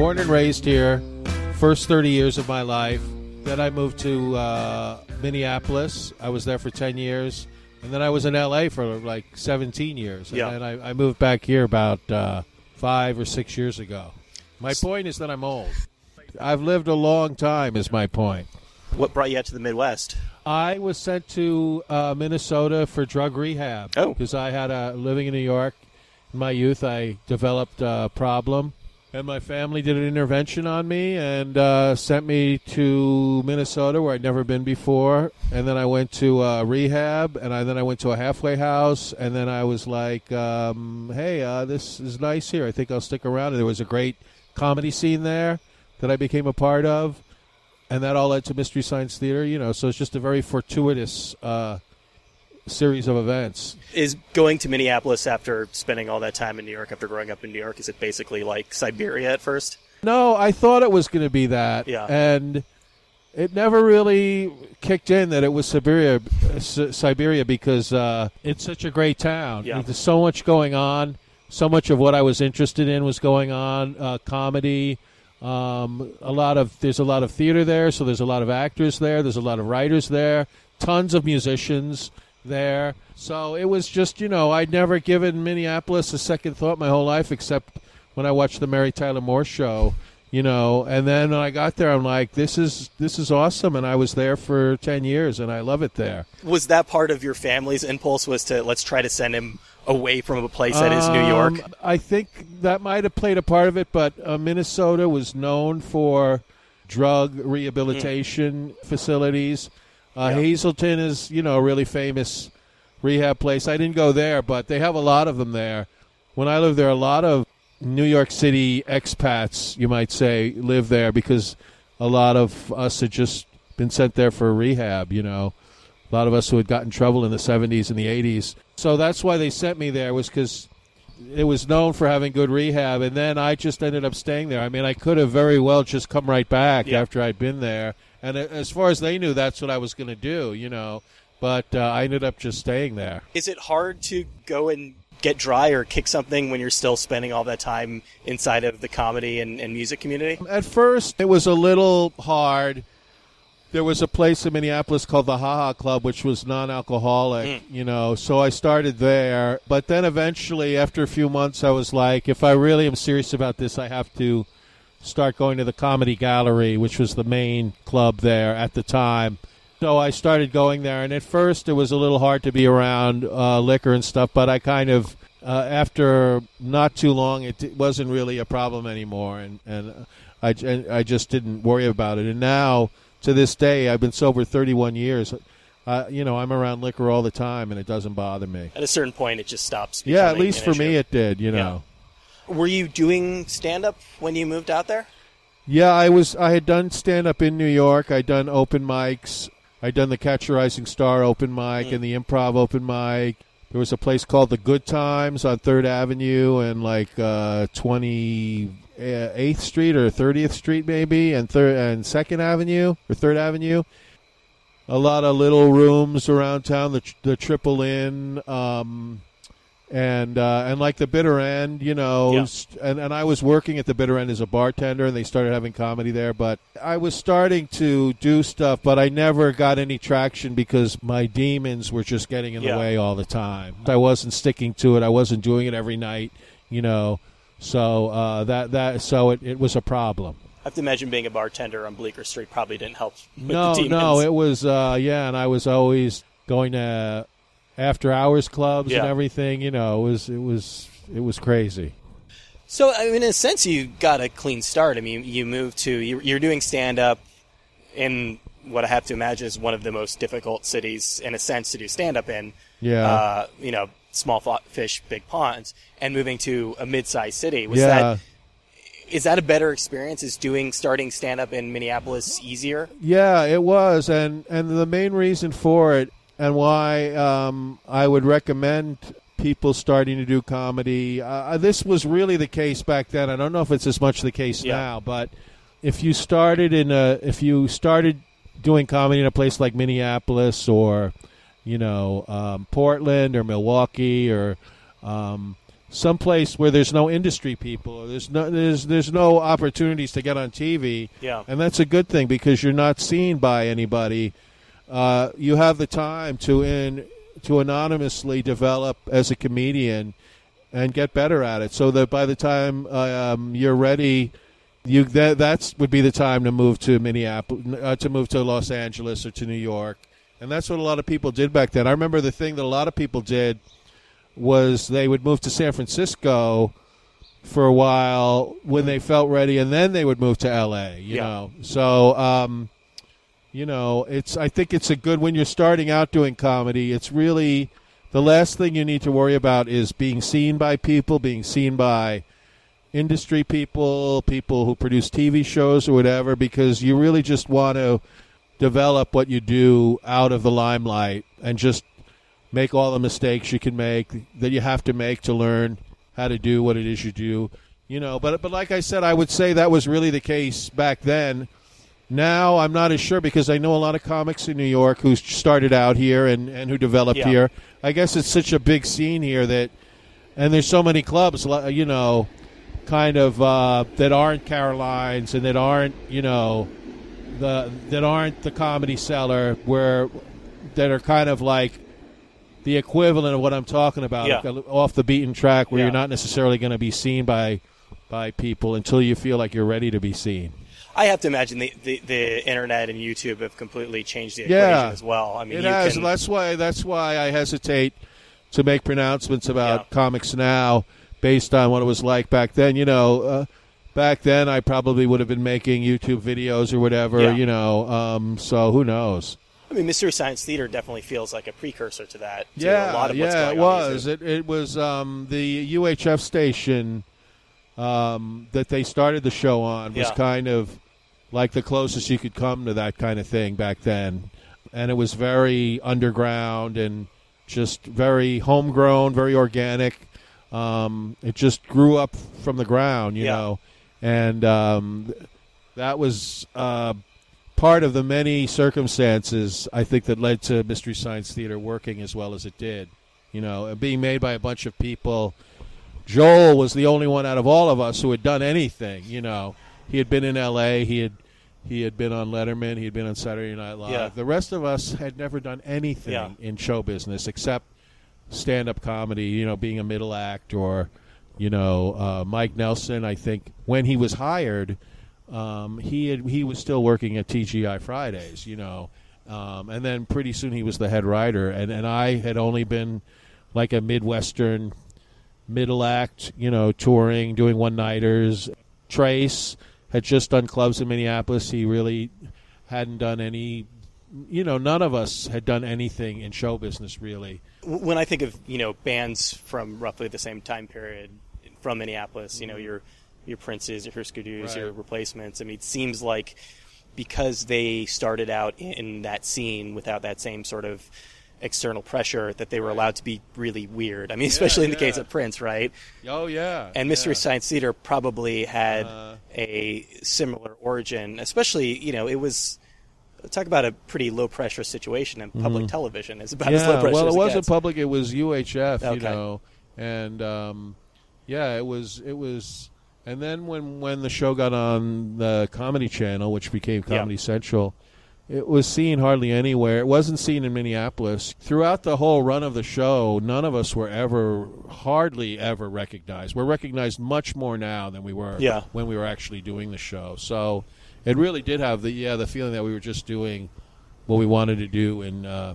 born and raised here, first 30 years of my life. Then I moved to uh, Minneapolis. I was there for 10 years. And then I was in LA for like 17 years. And Yeah. then I, I moved back here about uh, five or six years ago. My point is that I'm old. I've lived a long time, is my point. What brought you out to the Midwest? I was sent to uh, Minnesota for drug rehab. Oh. because I had a living in New York. In my youth, I developed a problem, and my family did an intervention on me and uh, sent me to Minnesota, where I'd never been before. And then I went to uh, rehab, and I, then I went to a halfway house, and then I was like, um, "Hey, uh, this is nice here. I think I'll stick around." And there was a great comedy scene there that I became a part of and that all led to Mystery Science Theater. You know, so it's just a very fortuitous uh, series of events. Is going to Minneapolis after spending all that time in New York, after growing up in New York, is it basically like Siberia at first? No, I thought it was going to be that, Yeah. and it never really kicked in that it was Siberia, S- Siberia because uh, it's such a great town. Yeah. There's so much going on. So much of what I was interested in was going on. Uh, comedy. Um, a lot of there's a lot of theater there, so there's a lot of actors there. There's a lot of writers there. Tons of musicians there. So it was just you know I'd never given Minneapolis a second thought my whole life, except when I watched the Mary Tyler Moore show. You know, and then when I got there, I'm like, "This is this is awesome," and I was there for ten years, and I love it there. Was that part of your family's impulse? Was to let's try to send him away from a place that is New York? Um, I think that might have played a part of it, but uh, Minnesota was known for drug rehabilitation facilities. Uh, Yeah. Hazelden is, you know, a really famous rehab place. I didn't go there, but they have a lot of them there. When I lived there, a lot of New York City expats, you might say, live there because a lot of us had just been sent there for rehab, you know a lot of us who had gotten trouble in the 70s and the 80s. So that's why they sent me there was because it was known for having good rehab, and then I just ended up staying there. I mean, I could have very well just come right back Yeah. after I'd been there, and as far as they knew, that's what I was going to do, you know. But uh, I ended up just staying there. Is it hard to go and get dry or kick something when you're still spending all that time inside of the comedy and, and music community? At first, it was a little hard. There was a place in Minneapolis called the Haha Club, which was non-alcoholic, you know. So I started there, but then eventually, after a few months, I was like, if I really am serious about this, I have to start going to the Comedy Gallery, which was the main club there at the time. So I started going there, and at first it was a little hard to be around uh, liquor and stuff, but I kind of, uh, after not too long, it, wasn't really a problem anymore, and and I, and I just didn't worry about it. And now, to this day, I've been sober 31 years. Uh, you know, I'm around liquor all the time, and it doesn't bother me. At a certain point, it just stops. Yeah, at least for me, it did. You know. Were you doing stand up when you moved out there? Yeah, I was. I had done stand up in New York. I'd done open mics. I'd done the Catch a Rising Star open mic and the Improv open mic. There was a place called the Good Times on Third Avenue and like Twenty Eighth Street or Thirtieth Street, maybe, and Third and Second Avenue or Third Avenue. A lot of little rooms around town. The the Triple Inn. Um, and uh, and like the bitter end, you know, Yeah. st- and and I was working at the bitter end as a bartender, and they started having comedy there. But I was starting to do stuff, but I never got any traction because my demons were just getting in Yeah. the way all the time. I wasn't sticking to it. I wasn't doing it every night, you know. So uh, that that so it, it was a problem. I have to imagine being a bartender on Bleecker Street probably didn't help with no, no, it was uh, yeah, and I was always going to after hours clubs and everything. You know, it was it was it was crazy. So, I mean, in a sense, you got a clean start. I mean, you moved to you- you're doing stand up in what I have to imagine is one of the most difficult cities, in a sense, to do stand up in. Yeah. Uh, you know, small fish, big ponds, and moving to a mid-sized city. Was yeah. that is that a better experience? Is doing starting stand up in Minneapolis easier? Yeah, it was, and and the main reason for it, and why um, I would recommend people starting to do comedy. Uh, this was really the case back then. I don't know if it's as much the case Yeah. now, but if you started in a, if you started doing comedy in a place like Minneapolis or, you know, um, Portland or Milwaukee or um, someplace where there's no industry people, or there's no there's there's no opportunities to get on TV. Yeah. and that's a good thing because you're not seen by anybody. Uh, you have the time to in to anonymously develop as a comedian and get better at it, so that by the time um, you're ready, you that that's would be the time to move to Minneapolis, uh, to move to Los Angeles or to New York, and that's what a lot of people did back then. I remember the thing that a lot of people did was they would move to San Francisco for a while when they felt ready, and then they would move to L.A. You Yeah. know, so um, you know, it's I think it's a good when you're starting out doing comedy. It's really the last thing you need to worry about is being seen by people, being seen by industry people, people who produce TV shows or whatever, because you really just want to develop what you do out of the limelight and just make all the mistakes you can make that you have to make to learn how to do what it is you do. You know, but but like I said, I would say that was really the case back then. Now I'm not as sure because I know a lot of comics in New York who started out here and, and who developed Yeah. here. I guess it's such a big scene here that, and there's so many clubs, you know, kind of uh, that aren't Carolines and that aren't you know the that aren't the comedy cellar where that are kind of like the equivalent of what I'm talking about Yeah. off the beaten track where Yeah. you're not necessarily going to be seen by by people until you feel like you're ready to be seen. I have to imagine the, the, the internet and YouTube have completely changed the equation Yeah. as well. I mean, It has. can, That's why. That's why I hesitate to make pronouncements about comics now, based on what it was like back then. You know, uh, back then I probably would have been making YouTube videos or whatever. Yeah. You know, um, so who knows? I mean, Mystery Science Theater definitely feels like a precursor to that. to yeah, a lot of what's yeah, going it on was. It it was um, the UHF station um, that they started the show on was Yeah. kind of like the closest you could come to that kind of thing back then, and it was very underground and just very homegrown, very organic. Um, it just grew up from the ground, you Yeah. know, and um, that was. Uh, part of the many circumstances I think that led to Mystery Science Theater working as well as it did. You know, being made by a bunch of people. Joel was the only one out of all of us who had done anything. You know, he had been in L.A. He had he had been on Letterman. He had been on Saturday Night Live. Yeah. The rest of us had never done anything Yeah. in show business except stand-up comedy. You know, being a middle act or you know, uh, Mike Nelson. I think when he was hired, um, he had, he was still working at TGI Fridays, you know, um, and then pretty soon he was the head writer, and and I had only been like a midwestern middle act, you know, touring, doing one nighters. Trace had just done clubs in Minneapolis. He really hadn't done any. You know, none of us had done anything in show business really. When I think of you know bands from roughly the same time period from Minneapolis, you know your your Princes, your Husker Du's, Right. your replacements. I mean, it seems like because they started out in that scene without that same sort of external pressure that they were allowed to be really weird. I mean, especially in the case of Prince, right? Oh yeah, And Mystery yeah. Science Theater probably had Uh. a similar origin, especially, you know, it was talk about a pretty low pressure situation and public television is about as low Mm-hmm. Pressure well, as it wasn't gets. public; it was UHF, you know, and um, yeah, it was it was. And then when when the show got on the Comedy Channel, which became Yeah. Comedy Central, it was seen hardly anywhere. It wasn't seen in Minneapolis. Throughout the whole run of the show, none of us were ever, hardly ever recognized. We're recognized much more now than we were Yeah. when we were actually doing the show. So it really did have the yeah the feeling that we were just doing what we wanted to do in uh,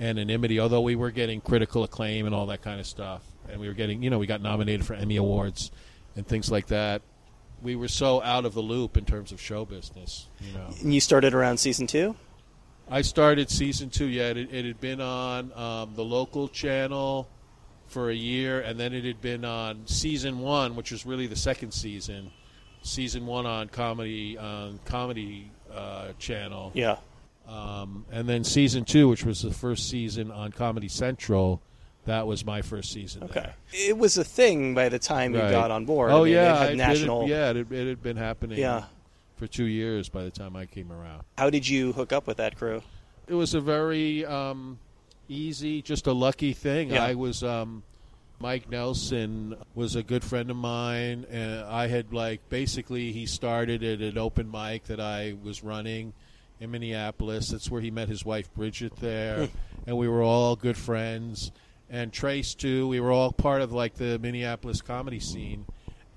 anonymity. Although we were getting critical acclaim and all that kind of stuff, and we were getting you know we got nominated for Emmy awards and things like that. We were so out of the loop in terms of show business, you know. And you started around season two? I started season two. Yeah, it, it had been on um, the local channel for a year, and then it had been on season one, which was really the second season. Season one on comedy on comedy uh, channel, Yeah. um, and then season two, which was the first season on Comedy Central. That was my first season. Okay. there. It was a thing by the time you got on board. Oh I mean, yeah, It had it- national. yeah, it, it had been happening. Yeah. for two years by the time I came around. How did you hook up with that crew? it was a very um, easy, just a lucky thing. Yeah. I was um, Mike Nelson was a good friend of mine, and I had like basically he started at an open mic that I was running in Minneapolis. That's where he met his wife Bridget there, and we were all good friends. And Trace too. We were all part of like the Minneapolis comedy scene,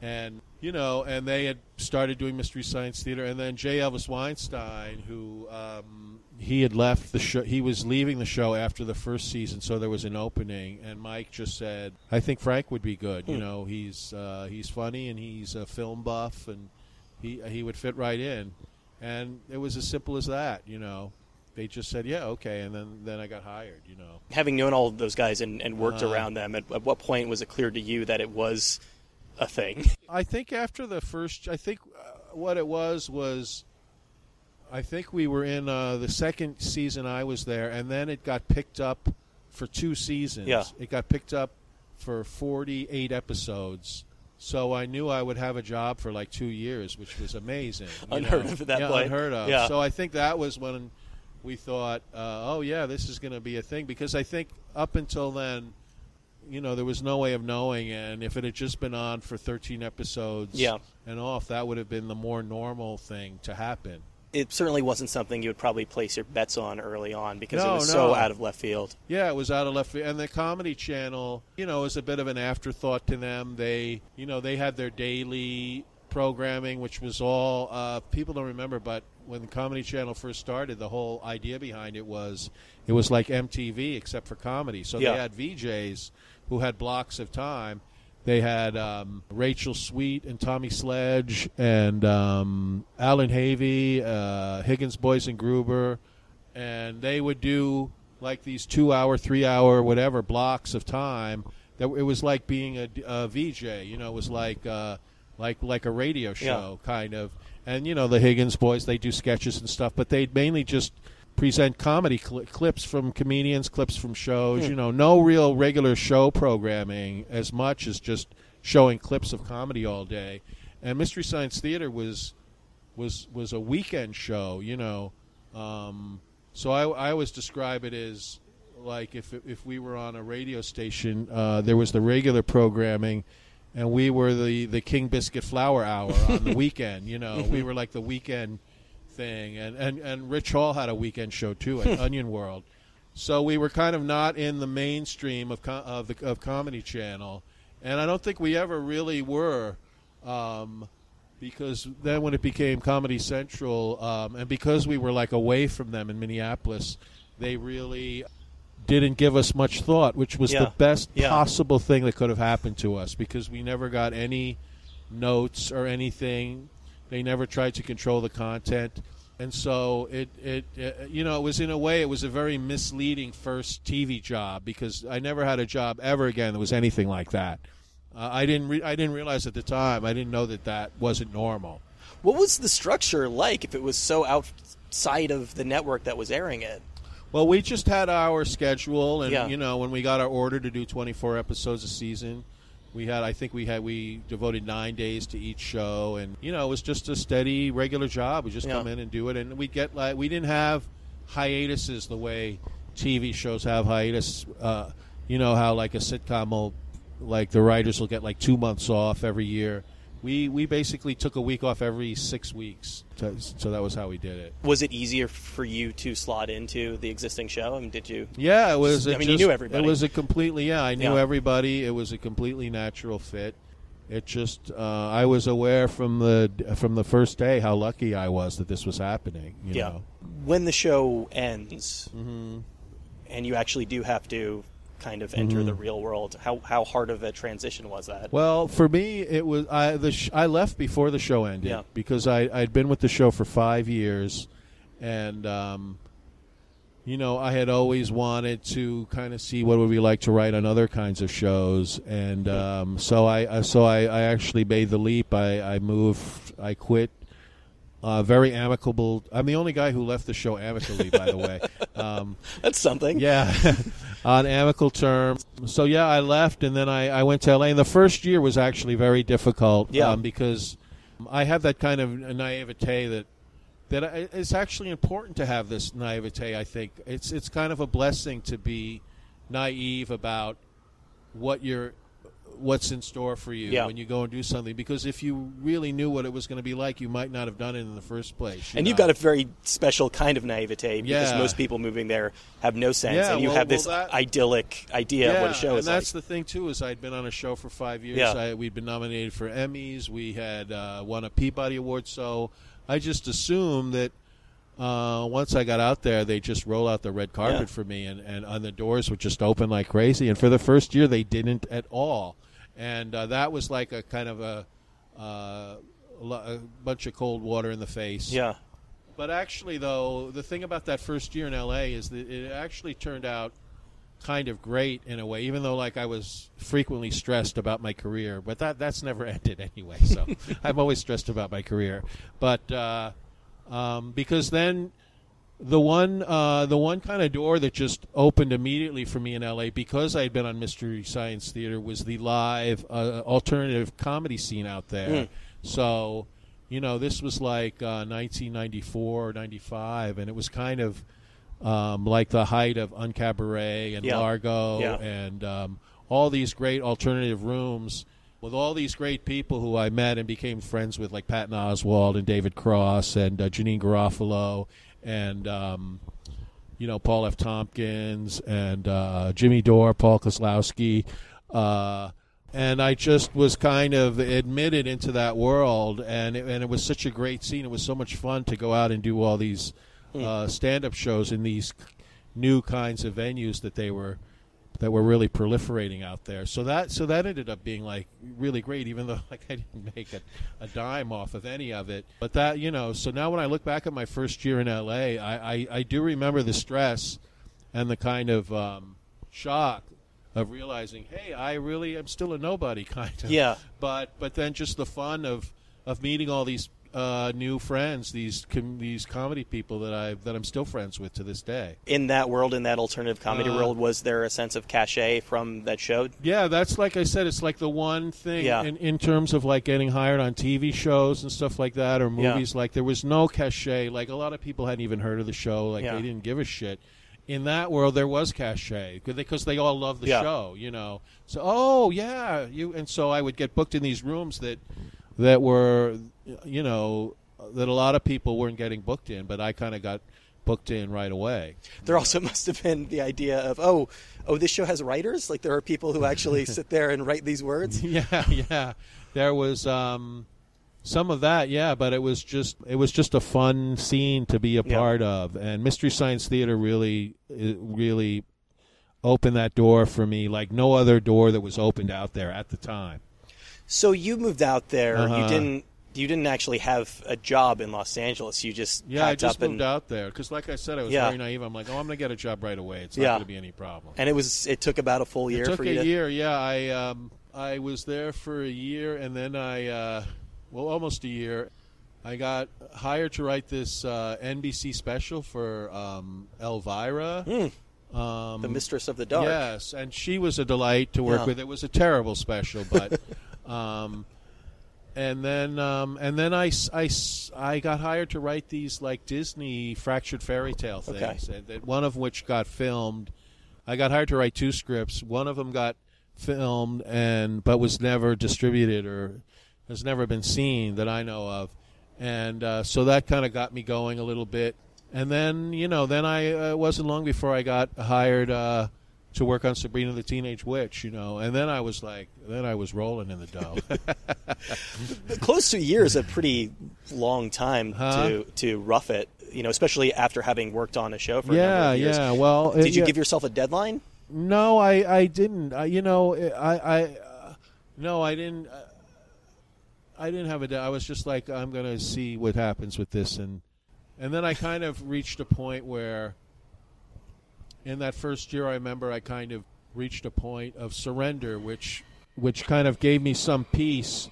and you know, and they had started doing Mystery Science Theater, and then J. Elvis Weinstein, who um, he had left the show, he was leaving the show after the first season, so there was an opening, and Mike just said, "I think Frank would be good. You Hmm. know, he's uh, he's funny and he's a film buff, and he he would fit right in." And it was as simple as that. You know, they just said, "Yeah, okay," and then then I got hired. You know. Having known all of those guys and, and worked Uh. around them, at, at what point was it clear to you that it was a thing? I think after the first, I think uh, what it was was, I think we were in uh, the second season I was there, and then it got picked up for two seasons. Yeah. It got picked up for 48 episodes. So I knew I would have a job for like two years, which was amazing. Unheard know. of at that yeah, point. Unheard of. Yeah. So I think that was when we thought, uh, oh yeah, this is going to be a thing. Because I think up until then, you know, there was no way of knowing, and if it had just been on for 13 episodes Yeah. and off, that would have been the more normal thing to happen. It certainly wasn't something you would probably place your bets on early on because it was no. so out of left field. Yeah, it was out of left field, and the Comedy Channel, you know, was a bit of an afterthought to them. They, you know, they had their daily programming, which was all uh, people don't remember, but when the Comedy Channel first started, the whole idea behind it was it was like MTV except for comedy. So Yeah. they had VJs who had blocks of time. They had um, Rachel Sweet and Tommy Sledge and um, Allan Havey, uh, Higgins Boys and Gruber, and they would do like these two-hour, three-hour, whatever blocks of time. That it was like being a, a VJ. You know, it was like uh, like like a radio show kind of. And you know, the Higgins Boys they do sketches and stuff, but they'd mainly just present comedy cl- clips from comedians, clips from shows. Hmm. You know, no real regular show programming as much as just showing clips of comedy all day. And Mystery Science Theater was was was a weekend show. You know, um, so I, I always describe it as like if if we were on a radio station, uh, there was the regular programming. And we were the, the King Biscuit Flower Hour on the weekend. You know, we were like the weekend thing, and, and, and Rich Hall had a weekend show too at Onion World. So we were kind of not in the mainstream of co- of, the, of Comedy Channel, and I don't think we ever really were, um, because then when it became Comedy Central, um, and because we were like away from them in Minneapolis, they really didn't give us much thought, which was Yeah. the best Yeah. possible thing that could have happened to us because we never got any notes or anything. They never tried to control the content. And so it, it, uh you know, it was in a way, it was a very misleading first TV job because I never had a job ever again that was anything like that. Uh, I didn't, re- I didn't realize at the time, I didn't know that that wasn't normal. What was the structure like if it was so outside of the network that was airing it? Well, we just had our schedule, and Yeah. you know, when we got our order to do 24 episodes a season, we had, I think we had, we devoted nine days to each show, and you know, it was just a steady, regular job. We just Yeah. come in and do it, and we get like, we didn't have hiatuses the way TV shows have hiatus. Uh, you know how like a sitcom will, like the writers will get like two months off every year. We we basically took a week off every six weeks, to, so that was how we did it. Was it easier for you to slot into the existing show? I mean, did you? Yeah, it was. I it mean, you knew everybody. It was a completely. Yeah, I knew Yeah. everybody. It was a completely natural fit. It just. Uh, I was aware from the from the first day how lucky I was that this was happening. You Yeah. know. When the show ends, Mm-hmm. and you actually do have to kind of enter the real world, how how hard of a transition was that? Well, for me, it was I the sh- I left before the show ended Yeah. because I I'd been with the show for five years, and um, you know I had always wanted to kind of see what it would be like to write on other kinds of shows, and um, so I I- so I, I actually made the leap. I I moved. I quit. Uh, very amicable. I'm the only guy who left the show amicably, by the way. Um, That's something. yeah, on amicable terms. So yeah, I left, and then I, I went to LA. And the first year was actually very difficult, Yeah. um, because I have that kind of naivete that that I, it's actually important to have this naivete. I think it's it's kind of a blessing to be naive about what you're what's in store for you Yeah. when you go and do something. Because if you really knew what it was going to be like, you might not have done it in the first place. you and you've got a very special kind of naivete because Yeah. most people moving there have no sense, Yeah, and you well- have this well, that- idyllic idea of what a show is. and that's like. the thing too is I'd been on a show for five years. Yeah. I, we'd been nominated for Emmys. We had uh, won a Peabody Award. So I just assumed that uh, once I got out there, they just roll out the red carpet Yeah. for me, and, and, and the doors would just open like crazy. And for the first year, they didn't at all. And uh, that was like a kind of a, uh, a bunch of cold water in the face. yeah, But actually, though, the thing about that first year in LA is that it actually turned out kind of great in a way, even though like I was frequently stressed about my career. But that that's never ended anyway. So I'm always stressed about my career. But uh, um, because then the one uh, the one kind of door that just opened immediately for me in LA because I had been on Mystery Science Theater was the live uh, alternative comedy scene out there. Hmm. So, you know, this was like uh, 1994 or 95, and it was kind of um, like the height of Uncabaret and Yeah. Largo Yeah. and um, all these great alternative rooms with all these great people who I met and became friends with, like Patton Oswalt and David Cross and uh, Janeane Garofalo and um, you know Paul F. Tompkins and uh, Jimmy Dore, Paul Kozlowski, uh, and I just was kind of admitted into that world, and it, and it was such a great scene. It was so much fun to go out and do all these uh, stand-up shows in these new kinds of venues that they were that were really proliferating out there. So that so that ended up being like really great, even though like I didn't make a, a dime off of any of it. But that you know, so now when I look back at my first year in LA, I I, I do remember the stress and the kind of um, shock of realizing, hey, I really am still a nobody kind of. Yeah. But but then just the fun of of meeting all these uh, new friends, these com- these comedy people that I that I'm still friends with to this day. in that world, in that alternative comedy Uh, world, was there a sense of cachet from that show? Yeah, that's like I said. It's like the one thing Yeah. in, in terms of like getting hired on TV shows and stuff like that, or Yeah. movies. Like there was no cachet. Like a lot of people hadn't even heard of the show. Like Yeah. they didn't give a shit. In that world, there was cachet because they all loved the Yeah. show. You know, so oh yeah, you and so I would get booked in these rooms that that were you know that a lot of people weren't getting booked in, but I kind of got booked in right away. There also must have been the idea of oh, oh, this show has writers. Like there are people who actually sit there and write these words. yeah, yeah. There was um, some of that, yeah, but it was just it was just a fun scene to be a Yeah. part of, and Mystery Science Theater really really opened that door for me like no other door that was opened out there at the time. So you moved out there. You Uh-huh. didn't. You didn't actually have a job in Los Angeles. You just Yeah, I just moved and out there because, like I said, I was Yeah. very naive. I'm like, oh, I'm going to get a job right away. It's not Yeah. going to be any problem. and it was. It took about a full year It took for a you to. year. Yeah, I um, I was there for a year, and then I, uh, well, almost a year. I got hired to write this uh, NBC special for um, Elvira. Hmm, Um, the Mistress of the Dark. Yes, and she was a delight to work Yeah. with. It was a terrible special, but. um, and then, um, and then I, I I got hired to write these like Disney fractured fairy tale Okay. things, and that one of which got filmed. I got hired to write two scripts. One of them got filmed and but was never distributed or has never been seen that I know of, and uh, so that kind of got me going a little bit. And then you know, then I uh, it wasn't long before I got hired uh, to work on Sabrina the Teenage Witch. You know, and then I was like, then I was rolling in the dough. Close to a year is a pretty long time Huh? to to rough it. You know, especially after having worked on a show for a yeah, number of years. yeah. Well, it- Did you yeah. give yourself a deadline? No, I, I didn't. I, you know, I, I, uh, no, I didn't. Uh, I didn't have a. de- I was just like, I'm going to see what happens with this, and and then I kind of reached a point where, in that first year, I remember I kind of reached a point of surrender, which which kind of gave me some peace.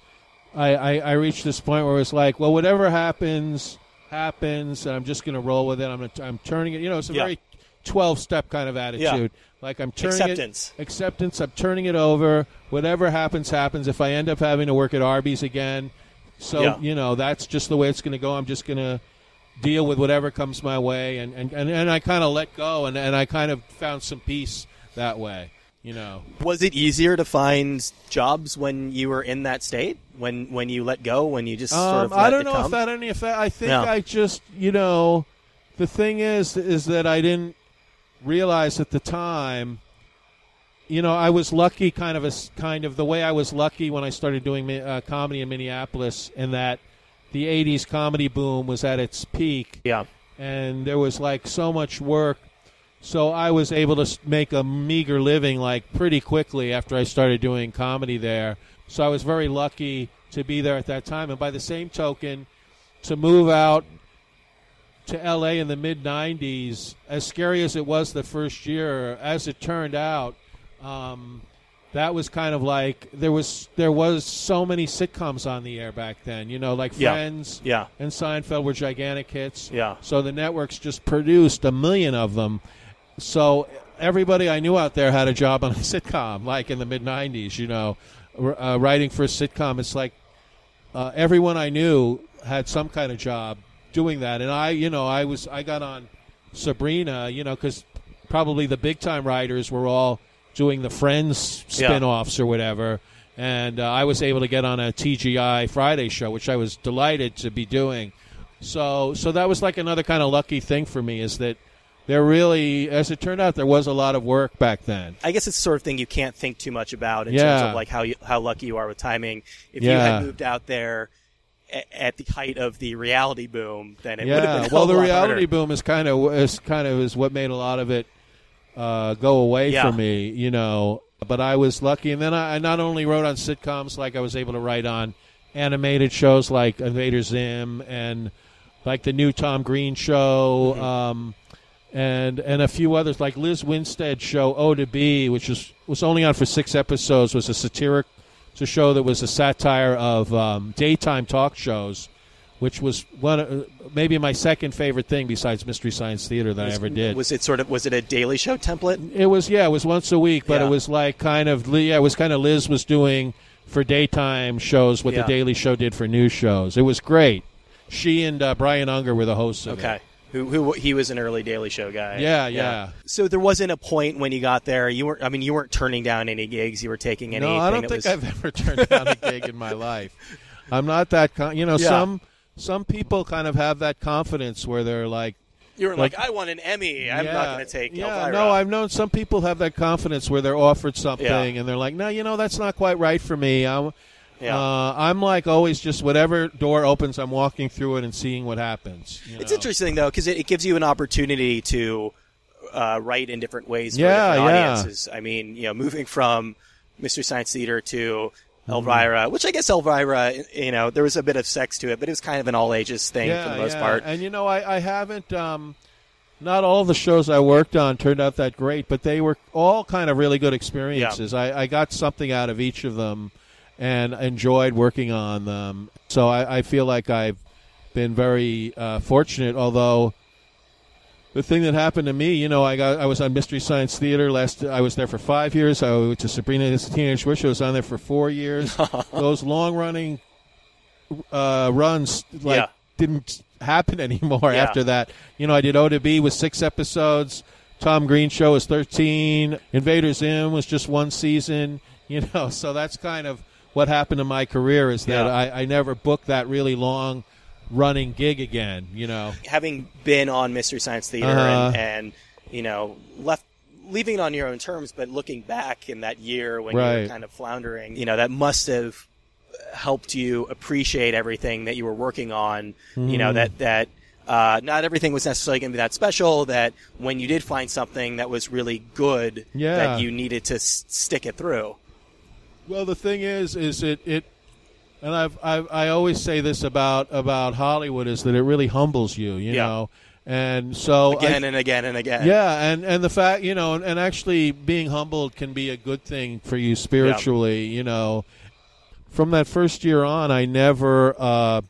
I, I, I reached this point where it was like, well, whatever happens, happens, and I'm just going to roll with it. I'm gonna, I'm turning it. You know, it's a Yeah. very 12 step kind of attitude. Yeah. Like I'm turning Acceptance. it acceptance. I'm turning it over. Whatever happens, happens. If I end up having to work at Arby's again, so Yeah. you know that's just the way it's going to go. I'm just going to deal with whatever comes my way, and and and, and I kind of let go, and and I kind of found some peace that way. You know, Was it easier to find jobs when you were in that state? When when you let go? When you just sort Um, of let I don't know come? if that any effect. I think No. I just, you know, the thing is, is that I didn't realize at the time. You know, I was lucky, kind of a kind of the way I was lucky when I started doing uh, comedy in Minneapolis, in that the '80s comedy boom was at its peak, yeah. and there was like so much work. So I was able to make a meager living like pretty quickly after I started doing comedy there. So I was very lucky to be there at that time. And by the same token, to move out to LA in the mid 90s, as scary as it was the first year, as it turned out, um, that was kind of like there was there was so many sitcoms on the air back then. You know, like Yeah. Friends Yeah. and Seinfeld were gigantic hits. Yeah. So the networks just produced a million of them. So everybody I knew out there had a job on a sitcom, like in the mid '90s. You know, uh, writing for a sitcom. It's like uh, everyone I knew had some kind of job doing that, and I, you know, I was I got on Sabrina, you know, because probably the big time writers were all doing the Friends Yeah. spin-offs or whatever. And uh, I was able to get on a TGI Friday show, which I was delighted to be doing. So, so that was like another kind of lucky thing for me is that there really, as it turned out, there was a lot of work back then. I guess it's the sort of thing you can't think too much about in terms of like how you, how lucky you are with timing. If you had moved out there a- at the height of the reality boom, then it would have yeah, been a well, the reality harder. boom is kind of is kind of is what made a lot of it uh, go away Yeah. for me, you know. But I was lucky, and then I, I not only wrote on sitcoms, like I was able to write on animated shows like Invader Zim and like the new Tom Green show, Mm-hmm. um, and and a few others like Lizz Winstead show O2Be, which was was only on for six episodes, was a satiric. It's a show that was a satire of um, daytime talk shows, which was one uh, maybe my second favorite thing besides Mystery Science Theater that I ever did. Was it sort of was it a Daily Show template? It was yeah, it was once a week, but Yeah. it was like kind of yeah, it was kind of Liz was doing for daytime shows what Yeah. the Daily Show did for news shows. It was great. She and uh, Brian Unger were the hosts of Okay. it. Who, who he was an early Daily Show guy. Yeah, yeah. So there wasn't a point when you got there. You weren't. I mean, you weren't turning down any gigs. You were taking anything No, I don't think was... I've ever turned down a gig in my life. I'm not that. Con- you know, Yeah. some some people kind of have that confidence where they're like, you're like, like- I won an Emmy. I'm yeah, not going to take Yeah, Elvira. no, I've known some people have that confidence where they're offered something Yeah. and they're like, no, you know, that's not quite right for me. I'm, Yeah. uh, I'm like always just whatever door opens, I'm walking through it and seeing what happens. you It's know? interesting though because it, it gives you an opportunity to uh, write in different ways for Yeah, different yeah. audiences. I mean, you know, moving from Mystery Science Theater to. Elvira, which I guess Elvira, you know, there was a bit of sex to it, but it was kind of an all ages thing yeah, for the most yeah. part. And you know, I, I haven't. Um, not all the shows I worked on turned out that great, but they were all kind of really good experiences. I, I got something out of each of them, and enjoyed working on them. So I, I feel like I've been very uh, fortunate. Although the thing that happened to me, you know, I got I was on Mystery Science Theater last. I was there for five years. I went to Sabrina, Sabrina's Teenage Wish. I was on there for four years. Those long running uh, runs like Yeah. didn't happen anymore Yeah. after that. You know, I did O2Be with six episodes. Tom Green Show was thirteen. Invaders Zim was just one season. You know, so that's kind of what happened to my career is that Yeah. I, I never booked that really long running gig again. You know, Having been on Mystery Science Theater Uh-huh. and, and you know left. Leaving it on your own terms, but looking back in that year when you were kind of floundering, you know, that must have helped you appreciate everything that you were working on. You know Mm. that that uh, not everything was necessarily going to be that special. That when you did find something that was really good, Yeah. that you needed to s- stick it through. Well, the thing is, is it it, and I've, I've I always say this about about Hollywood is that it really humbles you, you Yeah. know, and so I- Again and again and again. yeah, and and the fact you know, and, and actually being humbled can be a good thing for you spiritually, you know. From that first year on, I never uh,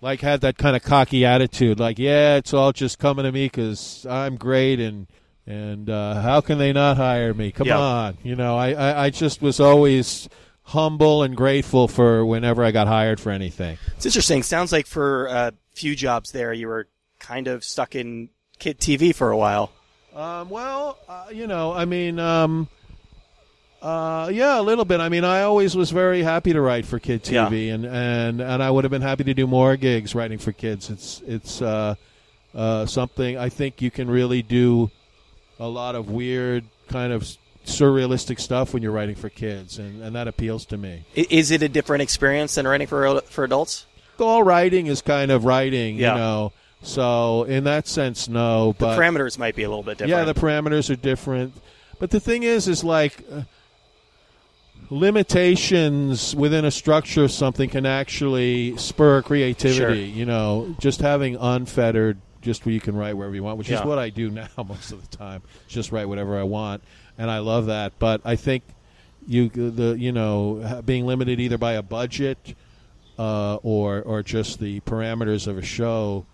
like had that kind of cocky attitude, like yeah, it's all just coming to me because I'm great and. And uh, how can they not hire me? Come Yeah. on, you know. I, I, I just was always humble and grateful for whenever I got hired for anything. It's interesting. Sounds like for a few jobs there, you were kind of stuck in kid TV for a while. Um, well, uh, you know, I mean, um, Uh, yeah, a little bit. I mean, I always was very happy to write for kid Yeah. TV, and, and, and I would have been happy to do more gigs writing for kids. It's it's uh, uh, something I think you can really do a lot of weird kind of surrealistic stuff when you're writing for kids, and, and that appeals to me. Is it a different experience than writing for for adults? All writing is kind of writing, Yeah. you know. So in that sense, no. But The parameters might be a little bit different. Yeah, the parameters are different. But the thing is, is like uh, limitations within a structure of something can actually spur creativity. Sure. You know, just having unfettered, just where you can write wherever you want, which Yeah. is what I do now most of the time. Just write whatever I want, and I love that. But I think you the you know being limited either by a budget uh, or or just the parameters of a show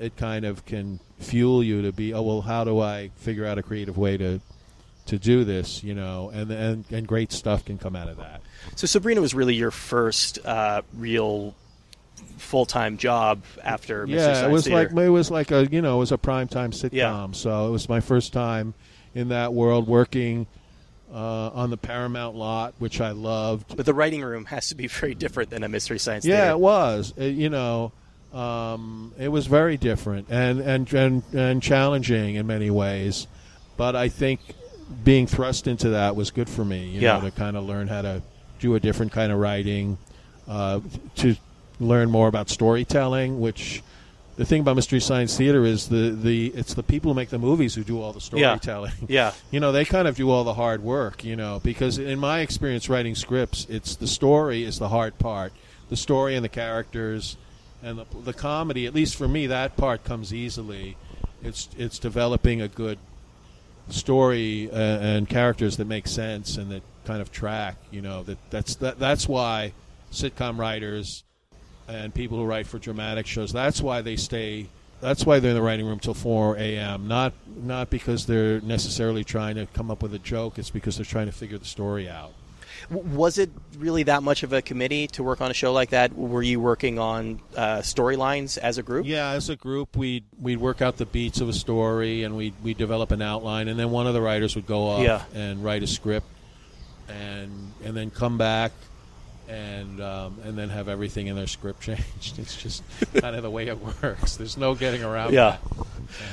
it kind of can fuel you to be oh well how do I figure out a creative way to to do this you know and and and great stuff can come out of that So Sabrina was really your first uh, real full time job after yeah Science it was Theater. like it was like a you know it was a prime time sitcom Yeah. so it was my first time in that world working uh, on the Paramount lot which I loved but the writing room has to be very different than a Mystery Science yeah Theater. it was It- you know um, it was very different and, and and and challenging in many ways but I think being thrust into that was good for me you Yeah. know to kind of learn how to do a different kind of writing uh, to learn more about storytelling which the thing about mystery science theater is the, the it's the people who make the movies who do all the Yeah. storytelling Yeah. you know they kind of do all the hard work you know because in my experience writing scripts it's the story is the hard part the story and the characters and the, the comedy at least for me that part comes easily it's it's developing a good story uh, and characters that make sense and that kind of track you know that that's that, that's why sitcom writers and people who write for dramatic shows that's why they stay that's why they're in the writing room till 4 a.m not not because they're necessarily trying to come up with a joke it's because they're trying to figure the story out Was it really that much of a committee to work on a show like that? Were you working on uh, storylines as a group? Yeah, as a group, we'd we'd work out the beats of a story, and we'd we develop an outline, and then one of the writers would go off Yeah. and write a script, and and then come back, and um, and then have everything in their script changed. It's just kind of the way it works. There's no getting around. It. Yeah.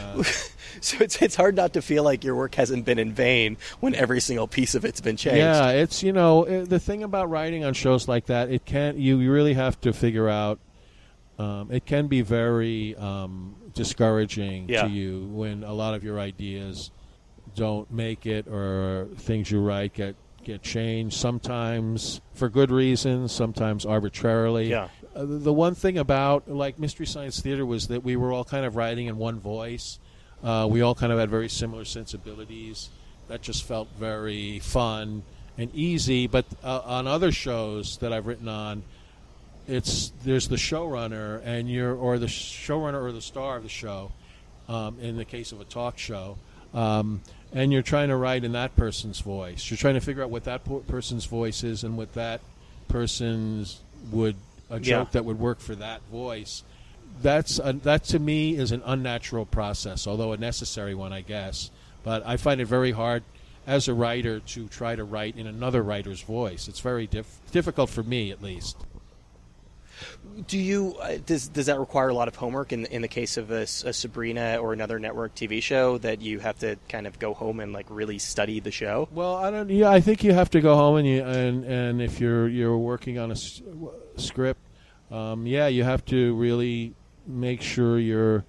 Uh, So it's it's hard not to feel like your work hasn't been in vain when every single piece of it's been changed. Yeah, it's you know the thing about writing on shows like that. It can't you you really have to figure out. Um, it can be very um, discouraging Yeah. to you when a lot of your ideas don't make it or things you write get get changed. Sometimes for good reasons, sometimes arbitrarily. Yeah. Uh, the one thing about like Mystery Science Theater was that we were all kind of writing in one voice. Uh, we all kind of had very similar sensibilities. That just felt very fun and easy. But uh, on other shows that I've written on, it's there's the showrunner and you're or the showrunner or the star of the show. Um, in the case of a talk show, um, and you're trying to write in that person's voice. You're trying to figure out what that po- person's voice is and what that person's would a joke Yeah. that would work for that voice. That's a, that to me is an unnatural process, although a necessary one, I guess. But I find it very hard as a writer to try to write in another writer's voice. It's very diff- difficult for me, at least. Do you uh, does does that require a lot of homework in in the case of a Sabrina or another network TV show that you have to kind of go home and like really study the show? Well, I don't. Yeah, I think you have to go home and you and and if you're you're working on a s- script, um, yeah, you have to really make sure you're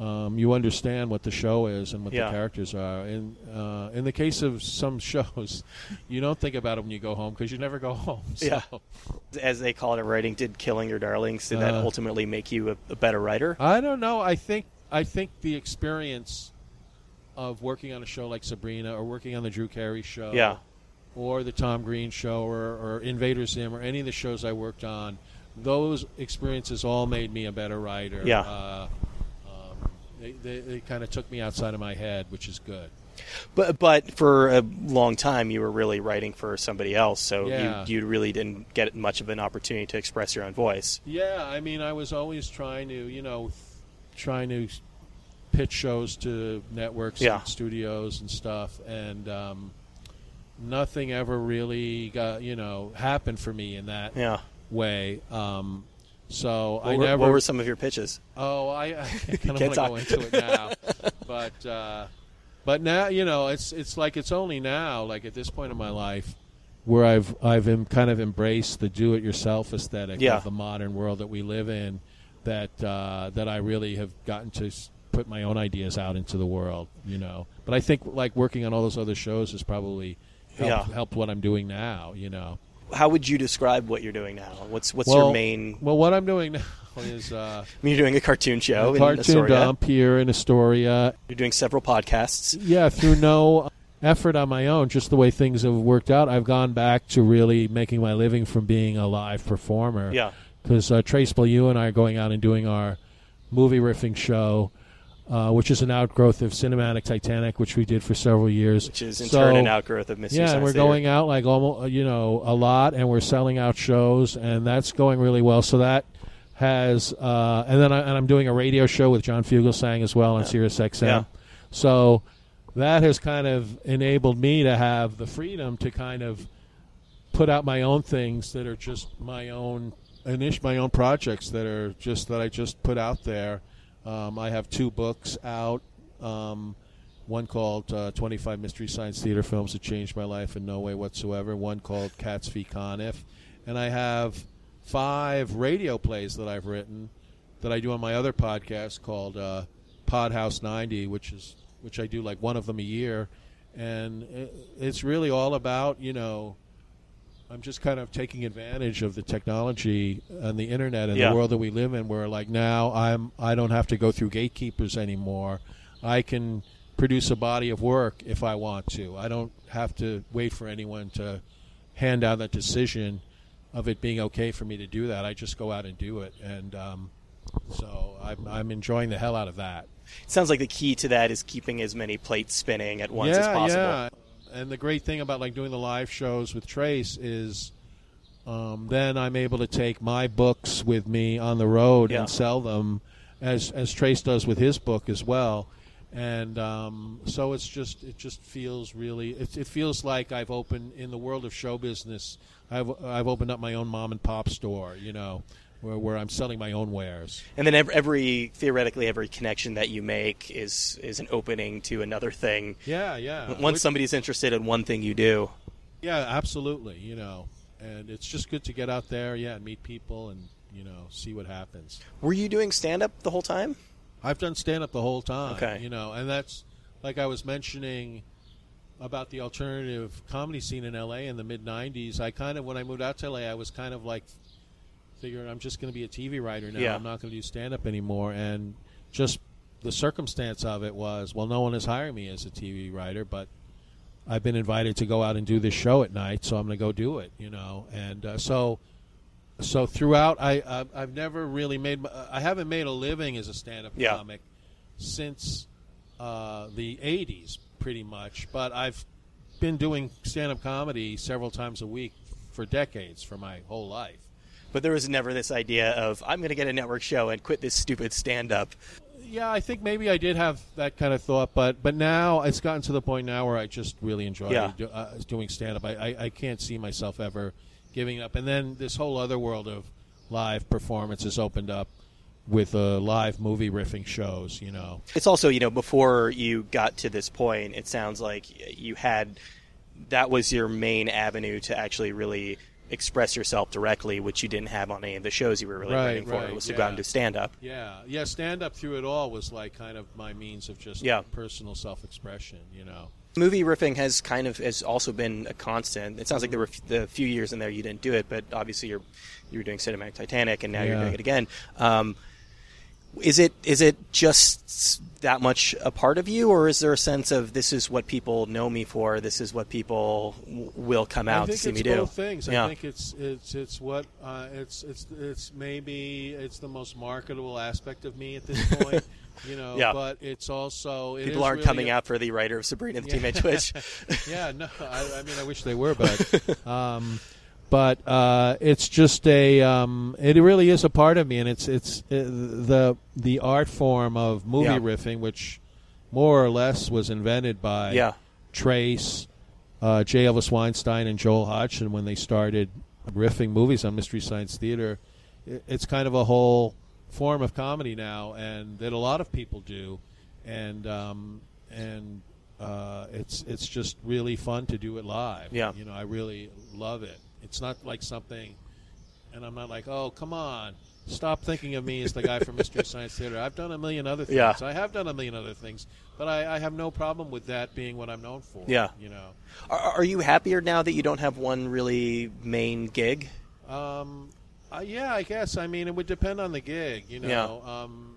um, you understand what the show is and what Yeah. the characters are. In uh, in the case of some shows, you don't think about it when you go home because you never go home. So. Yeah. As they call it in writing, did Killing Your Darlings did that Uh, ultimately make you a, a better writer? I don't know. I think I think the experience of working on a show like Sabrina or working on the Drew Carey show, Yeah. or the Tom Green show, or, or Invader Zim, or any of the shows I worked on, those experiences all made me a better writer. Yeah. Uh, they, they, they kind of took me outside of my head, which is good. But but for a long time, you were really writing for somebody else, so Yeah. you you really didn't get much of an opportunity to express your own voice. Yeah, I mean, I was always trying to, you know, trying to pitch shows to networks Yeah. and studios and stuff, and um, nothing ever really got you know happened for me in that Yeah. way. Um, so What, I were, never. what were some of your pitches? Oh, I, I kind of Can't want to go into it now, but uh, but now you know it's it's like it's only now, like at this point in my life, where I've I've em- kind of embraced the do-it-yourself aesthetic Yeah. of the modern world that we live in, that uh, that I really have gotten to put my own ideas out into the world, you know. But I think like working on all those other shows has probably helped, Yeah. helped what I'm doing now, you know. How would you describe what you're doing now? What's what's well, your main? Well, what I'm doing now is. Uh, I mean, you're doing a cartoon show in cartoon dump here in Astoria. You're doing several podcasts. Yeah, through no effort on my own, just the way things have worked out, I've gone back to really making my living from being a live performer. Yeah. Because uh, Trace you and I are going out and doing our movie riffing show, uh, which is an outgrowth of Cinematic Titanic, which we did for several years. Which is in So- turn an outgrowth of Mystery yeah, and we're Theater. going out like almost, you know, a lot, and we're selling out shows, and that's going really well. So that has, uh, and then I, and I'm doing a radio show with John Fugelsang as well on Sirius XM. Yeah. So that has kind of enabled me to have the freedom to kind of put out my own things that are just my own initial my own projects that are just that I just put out there. Um, I have two books out. Um, one called uh, 25 Mystery Science Theater Films That Changed My Life in No Way Whatsoever. One called Cats v. Conniff. And I have five radio plays that I've written that I do on my other podcast called uh, Podhouse 90, which is which I do like one of them a year. And it, it's really all about, you know, I'm just kind of taking advantage of the technology and the internet and Yeah. the world that we live in where like now I'm I don't have to go through gatekeepers anymore. I can produce a body of work if I want to. I don't have to wait for anyone to hand down that decision of it being okay for me to do that. I just go out and do it and um, so I'm, I'm enjoying the hell out of that. It sounds like the key to that is keeping as many plates spinning at once as possible. Yeah. And the great thing about like doing the live shows with Trace is um, then I'm able to take my books with me on the road Yeah. and sell them as as Trace does with his book as well. And um, so it's just it just feels really it, it feels like I've opened in the world of show business. I've I've opened up my own mom and pop store, you know, where where I'm selling my own wares. And then every, every theoretically every connection that you make is is an opening to another thing. Yeah, yeah. Once somebody's interested in one thing you do, Yeah, absolutely. You know, and it's just good to get out there, yeah, and meet people and you know see what happens. were you doing stand up the whole time? I've done stand up the whole time. Okay. You know, and that's like I was mentioning about the alternative comedy scene in LA in the mid '90s. I kind of when I moved out to LA, I was kind of like figuring I'm just going to be a TV writer now. Yeah. I'm not going to do stand up anymore, and just the circumstance of it was well, no one is hiring me as a TV writer, but I've been invited to go out and do this show at night, so I'm going to go do it. You know, and uh, so so throughout, I I've, I've never really made my- I haven't made a living as a stand-up Yeah. comic since uh, the '80s, pretty much. But I've been doing stand-up comedy several times a week for decades, for my whole life. But there was never this idea of I'm going to get a network show and quit this stupid stand up. Yeah, I think maybe I did have that kind of thought, but but now it's gotten to the point now where I just really enjoy Yeah. do, uh, doing stand up. I, I I can't see myself ever giving up. And then this whole other world of live performances opened up with uh, live movie riffing shows. You know, It's also, you know, before you got to this point, it sounds like you had that was your main avenue to actually really express yourself directly, which you didn't have on any of the shows you were really Right, writing for. right, was to go out and do stand up. yeah, yeah. Stand up through it all was like kind of my means of just Yeah. personal self expression. You know. Movie riffing has kind of has also been a constant. It sounds like there were f- the few years in there you didn't do it, but obviously you're you were doing Cinematic Titanic, and now you're doing it again. Um, is it is it just that much a part of you, or is there a sense of this is what people know me for? This is what people w- will come out to see me do. things. Yeah. I think it's it's it's what uh, it's it's it's maybe it's the most marketable aspect of me at this point. you know, Yeah. but it's also it People aren't really coming a- out for the writer of Sabrina the Yeah. Teenage Witch. yeah, no, I, I mean, I wish they were, but, um, but uh, it's just a, um, it really is a part of me, and it's it's uh, the the art form of movie Yeah. riffing, which more or less was invented by yeah, Trace uh, J. Elvis Weinstein and Joel Hodgson when they started riffing movies on Mystery Science Theater. It, it's kind of a whole form of comedy now, and that a lot of people do, and um, and uh, it's it's just really fun to do it live. Yeah. you know, I really love it. It's not like something, and I'm not like, oh, come on. Stop thinking of me as the guy from Mystery Science Theater. I've done a million other things. Yeah. I have done a million other things, but I, I have no problem with that being what I'm known for. Yeah. you know. Are, are you happier now that you don't have one really main gig? Um, uh, yeah, I guess. I mean, it would depend on the gig, you know. Yeah. Um,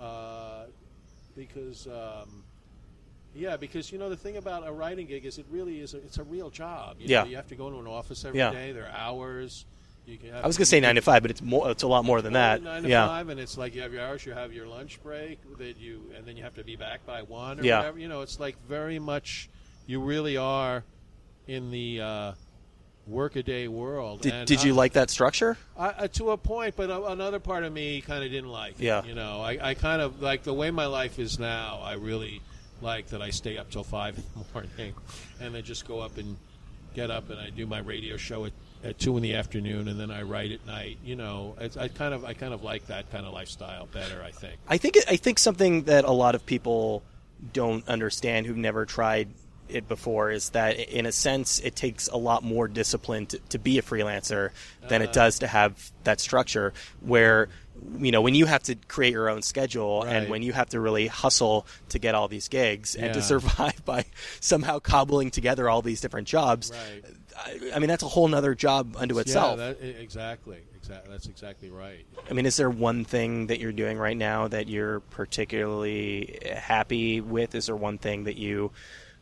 uh, because, um, yeah, because you know the thing about a writing gig is it really is a, it's a real job. You Yeah. know, you have to go to an office every day. Yeah. There are hours. You can have, I was going to say nine to five, but it's more. It's a lot more than that. Nine to yeah. five, and it's like you have your hours. You have your lunch break that you, and then you have to be back by one or Yeah. whatever. You know, it's like very much. You really are in the uh, workaday world. Did, and did you I- like that structure? I, uh, to a point, but another part of me kind of didn't like. it, Yeah. you know, I, I kind of like the way my life is now. I really like that I stay up till five in the morning, and then just go up and get up and I do my radio show at, at two in the afternoon, and then I write at night. You know, it's, I kind of I kind of like that kind of lifestyle better. I think. I think I think something that a lot of people don't understand who've never tried it before is that in a sense it takes a lot more discipline to, to be a freelancer than it uh. does to have that structure where you know when you have to create your own schedule and when you have to really hustle to get all these gigs and to survive by somehow cobbling together all these different jobs Right. I, I mean that's a whole nother job unto itself Yeah, that, exactly. Exactly. That's exactly right. I mean, is there one thing that you're doing right now that you're particularly happy with? Is there one thing that you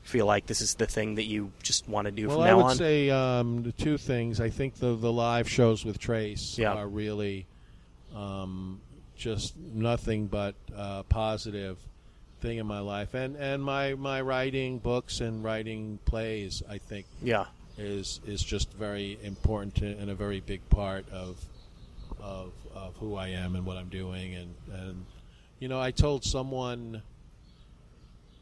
feel like this is the thing that you just want to do Well, from I would on? say um, two things. I think the the live shows with Trace Yeah. are really um, just nothing but uh, positive thing in my life, and and my my writing books and writing plays. I think yeah, is is just very important to, and a very big part of of of who I am and what I'm doing and and you know I told someone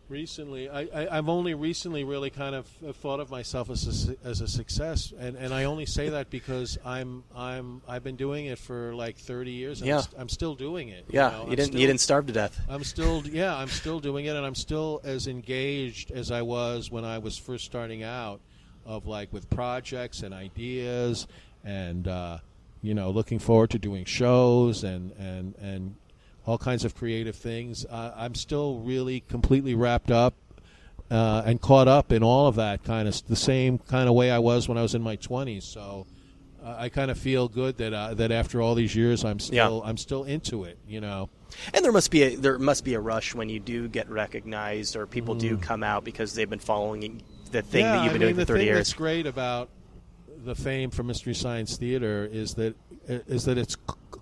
recently I, I I've only recently really kind of thought of myself as a, as a success and and I only say that because I'm I'm I've been doing it for like 30 years and Yeah. I'm, st- I'm still doing it yeah. know? You didn't still- you didn't starve to death. I'm still, yeah, I'm still doing it, and I'm still as engaged as I was when I was first starting out, of like with projects and ideas, and uh, you know, looking forward to doing shows and and and all kinds of creative things. Uh, I'm still really completely wrapped up. Uh, and caught up in all of that kind of the same kind of way I was when I was in my 20s. So uh, I kind of feel good that uh, that after all these years, I'm still I'm still into it. You know. And there must be a there must be a rush when you do get recognized or people Mm. do come out because they've been following the thing yeah, that you've been I doing mean, for the 30 thing years. that's great about the fame for Mystery Science Theater is that is that its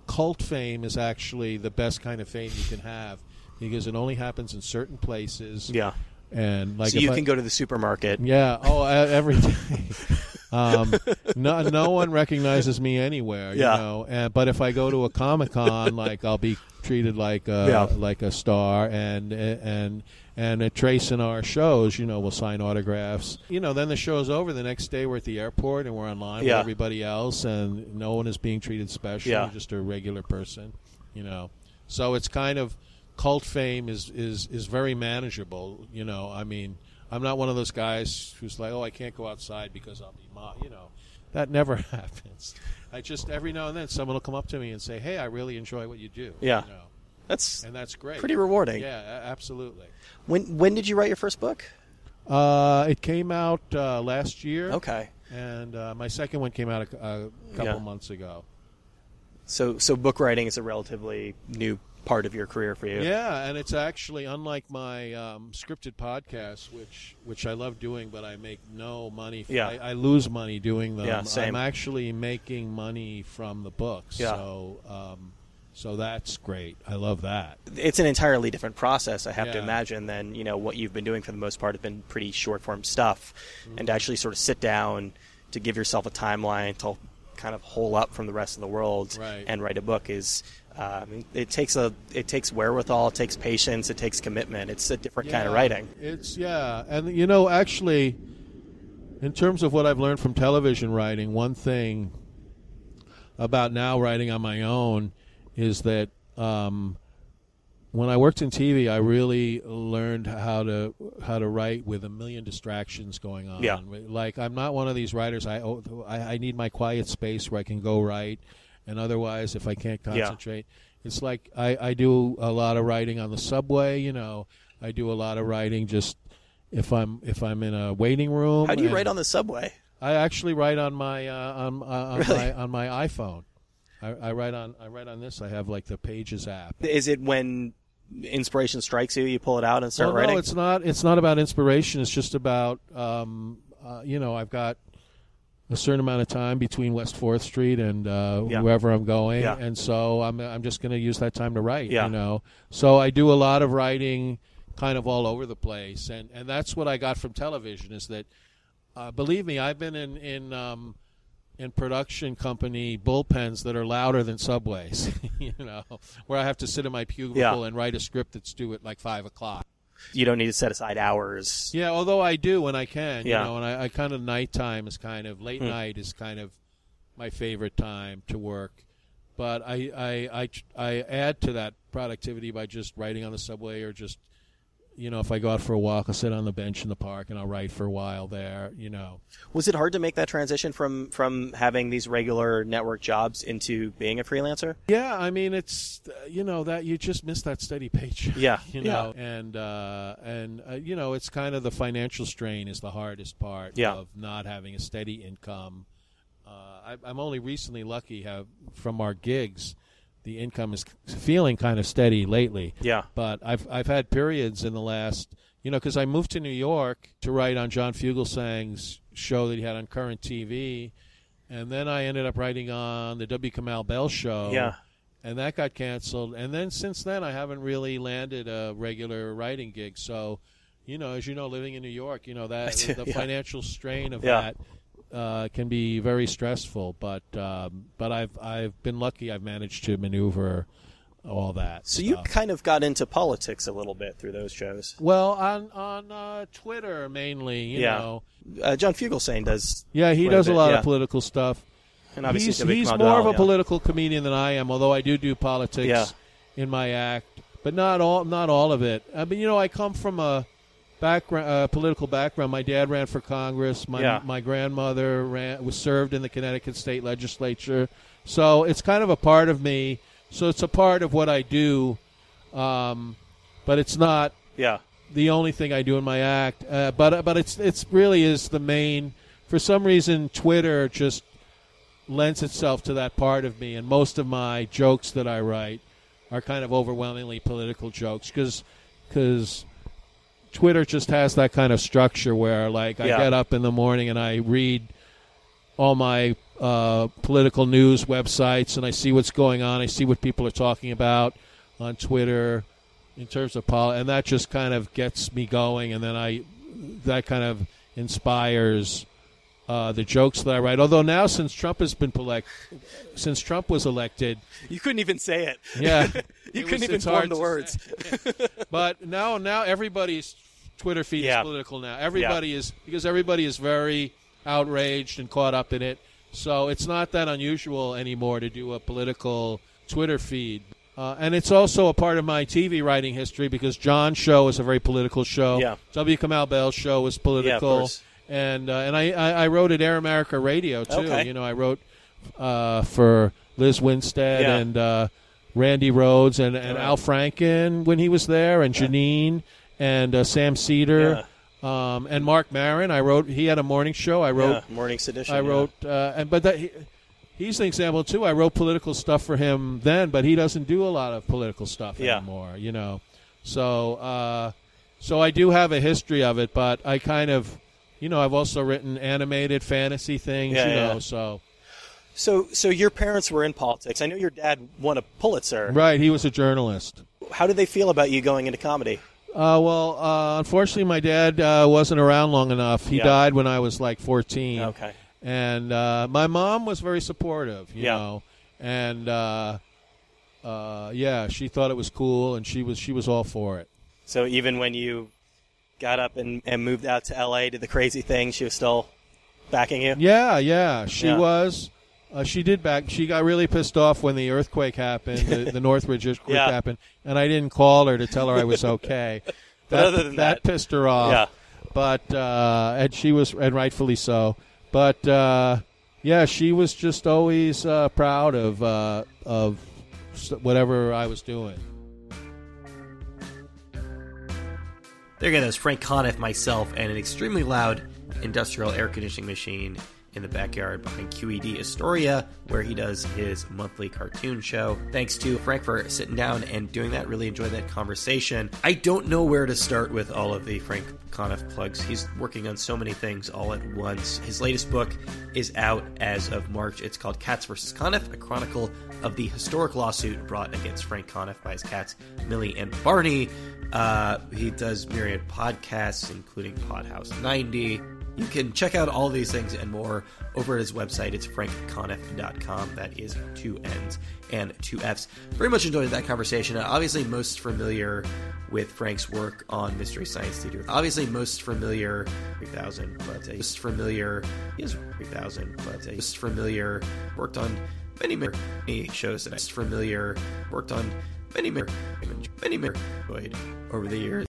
cult fame is actually the best kind of fame you can have because it only happens in certain places. Yeah. and like so you I- can go to the supermarket. yeah. Oh, every day. um, no, no one recognizes me anywhere. You Yeah. know. And, but if I go to a comic con, like I'll be treated like a Yeah. like a star, and and and at Trace in our shows, you know, we'll sign autographs. You know, then the show's over. The next day, we're at the airport and we're online Yeah. with everybody else, and no one is being treated special. Yeah. Just a regular person. You know. So it's kind of cult fame is is is very manageable. You know, I mean, I'm not one of those guys who's like, oh, I can't go outside because I'll be mobbed. You know, that never happens. I just every now and then someone will come up to me and say, hey, I really enjoy what you do. Yeah. you know, That's and that's great. pretty rewarding. Yeah, absolutely. When when did you write your first book? Uh, it came out uh, last year. Okay. And uh, my second one came out a, a couple Yeah. months ago. So so book writing is a relatively new part of your career for you. Yeah, and it's actually unlike my um, scripted podcast, which which I love doing, but I make no money. From, Yeah. I, I lose money doing them. Yeah, same. I'm actually making money from the books. Yeah. So, um, so that's great. I love that. It's an entirely different process, I have to imagine, than you know what you've been doing for the most part. Have been pretty short form stuff, Mm-hmm. and to actually sort of sit down to give yourself a timeline to kind of hole up from the rest of the world Right. and write a book is. Uh, mean, it takes a it takes wherewithal, it takes patience, it takes commitment. It's a different kind of writing. It's yeah, and you know, actually, in terms of what I've learned from television writing, one thing about now writing on my own is that um, when I worked in TV, I really learned how to how to write with a million distractions going on. Yeah. Like I'm not one of these writers. I oh, I, need my quiet space where I can go write, and otherwise, if I can't concentrate, it's like I, I do a lot of writing on the subway. You know, I do a lot of writing just if I'm if I'm in a waiting room. How do you write on the subway? I actually write on my uh, on uh, on Really? my on my iPhone. I, I write on I write on this. I have like the Pages app. Is it when inspiration strikes you, you pull it out and start well, writing? No, it's not. It's not about inspiration. It's just about um, uh, you know I've got a certain amount of time between West Fourth Street and uh, Yeah. wherever I'm going, Yeah. and so I'm I'm just going to use that time to write. Yeah. You know, so I do a lot of writing, kind of all over the place, and and that's what I got from television is that, uh, believe me, I've been in in. Um, in production company bullpens that are louder than subways, you know, where I have to sit in my cubicle Yeah. and write a script that's due at like five o'clock. you don't need to set aside hours. Yeah, although I do when I can, Yeah. you know, and I, I kind of nighttime is kind of late Hmm. night is kind of my favorite time to work. But I, I, I, I add to that productivity by just writing on the subway or just, you know, if I go out for a walk, I'll sit on the bench in the park and I'll write for a while there, you know. Was it hard to make that transition from from having these regular network jobs into being a freelancer? Yeah, I mean, it's uh, you know that you just miss that steady paycheck. Yeah, you know, and uh, and uh, you know, it's kind of the financial strain is the hardest part Yeah. of not having a steady income. Uh, I, I'm only recently lucky have from our gigs, the income is feeling kind of steady lately. Yeah. But I've I've had periods in the last, you know, because I moved to New York to write on John Fugelsang's show that he had on Current TV, and then I ended up writing on the W. Kamau Bell show. Yeah. And that got canceled, and then since then I haven't really landed a regular writing gig. So, you know, as you know, living in New York, you know that the yeah. financial strain of Yeah. that uh, can be very stressful. But um, but I've I've been lucky. I've managed to maneuver all that. So you kind of got into politics a little bit through those shows. Well, on on uh, Twitter mainly, you Yeah. know. Uh, John Fugelsang does, Yeah, he does a bit, lot yeah. of political stuff. and obviously he's he's more of a yeah. political comedian than I am, although I do do politics Yeah. in my act, but not all not all of it. I mean, you know, I come from a background, uh, political background. My dad ran for Congress. My Yeah. my grandmother ran was served in the Connecticut state legislature. So it's kind of a part of me. So it's a part of what I do, um, but it's not Yeah. the only thing I do in my act. Uh, but but it's it's really is the main. For some reason, Twitter just lends itself to that part of me, and most of my jokes that I write are kind of overwhelmingly political jokes because Twitter just has that kind of structure where like I Yeah. get up in the morning and I read all my uh, political news websites and I see what's going on. I see what people are talking about on Twitter in terms of pol, and that just kind of gets me going. And then I that kind of inspires uh, the jokes that I write. Although now, since Trump has been elect, since Trump was elected, You couldn't even say it. yeah, You it couldn't was- even form the words. but now, now everybody's Twitter feed Yeah. is political now. Everybody is because everybody is very outraged and caught up in it. So it's not that unusual anymore to do a political Twitter feed. Uh, and it's also a part of my TV writing history because John's show is a very political show. Yeah. W. Kamau Bell's show was political. course. And uh, and I, I, I wrote at Air America Radio too. Okay. You know, I wrote uh, for Lizz Winstead Yeah. and uh, Randi Rhodes and, and Right. Al Franken when he was there, and Janeane and uh, Sam Seder um, and Marc Maron. I wrote. He had a morning show. I wrote. yeah. Morning Sedition. I yeah. wrote, uh, and but that he, he's an example too. I wrote political stuff for him then, but he doesn't do a lot of political stuff Yeah. anymore. You know, so uh, so I do have a history of it, but I kind of, you know, I've also written animated fantasy things. Yeah, you know, so So, so your parents were in politics. I know your dad won a Pulitzer. right, he was a journalist. How did they feel about you going into comedy? Uh, well, uh, unfortunately, my dad uh, wasn't around long enough. He Yeah. died when I was like 14. Okay. And uh, my mom was very supportive, you Yeah. know. And uh, uh, yeah, she thought it was cool, and she was she was all for it. So even when you got up and, and moved out to L.A., did the crazy thing, she was still backing you. Yeah, yeah, she Yeah. was. Uh, she did back. She got really pissed off when the earthquake happened, the, the Northridge earthquake Yeah. happened, and I didn't call her to tell her I was okay. But that, other than that- pissed her off. Yeah. But uh, and she was, and rightfully so. But uh, yeah, she was just always uh, proud of uh, of whatever I was doing. There again, that's Frank Conniff, myself, and an extremely loud industrial air conditioning machine in the backyard behind QED Astoria, where he does his monthly cartoon show. Thanks to Frank for sitting down and doing that. Really enjoyed that conversation. I don't know where to start with all of the Frank Conniff plugs. He's working on so many things all at once. His latest book is out as of March. It's called Cats vs. Conniff, a chronicle of the historic lawsuit brought against Frank Conniff by his cats, Millie and Barney. Uh, he does myriad podcasts, including Podhouse 90. You can check out all these things and more over at his website. It's frankconniff.com. That is two N's and two F's. Very much enjoyed that conversation. Obviously, most familiar with Frank's work on Mystery Science Theater. Obviously, most familiar 3000, but most familiar is 3000, but most familiar worked on many many shows that I'm familiar worked on many many many enjoyed over the years.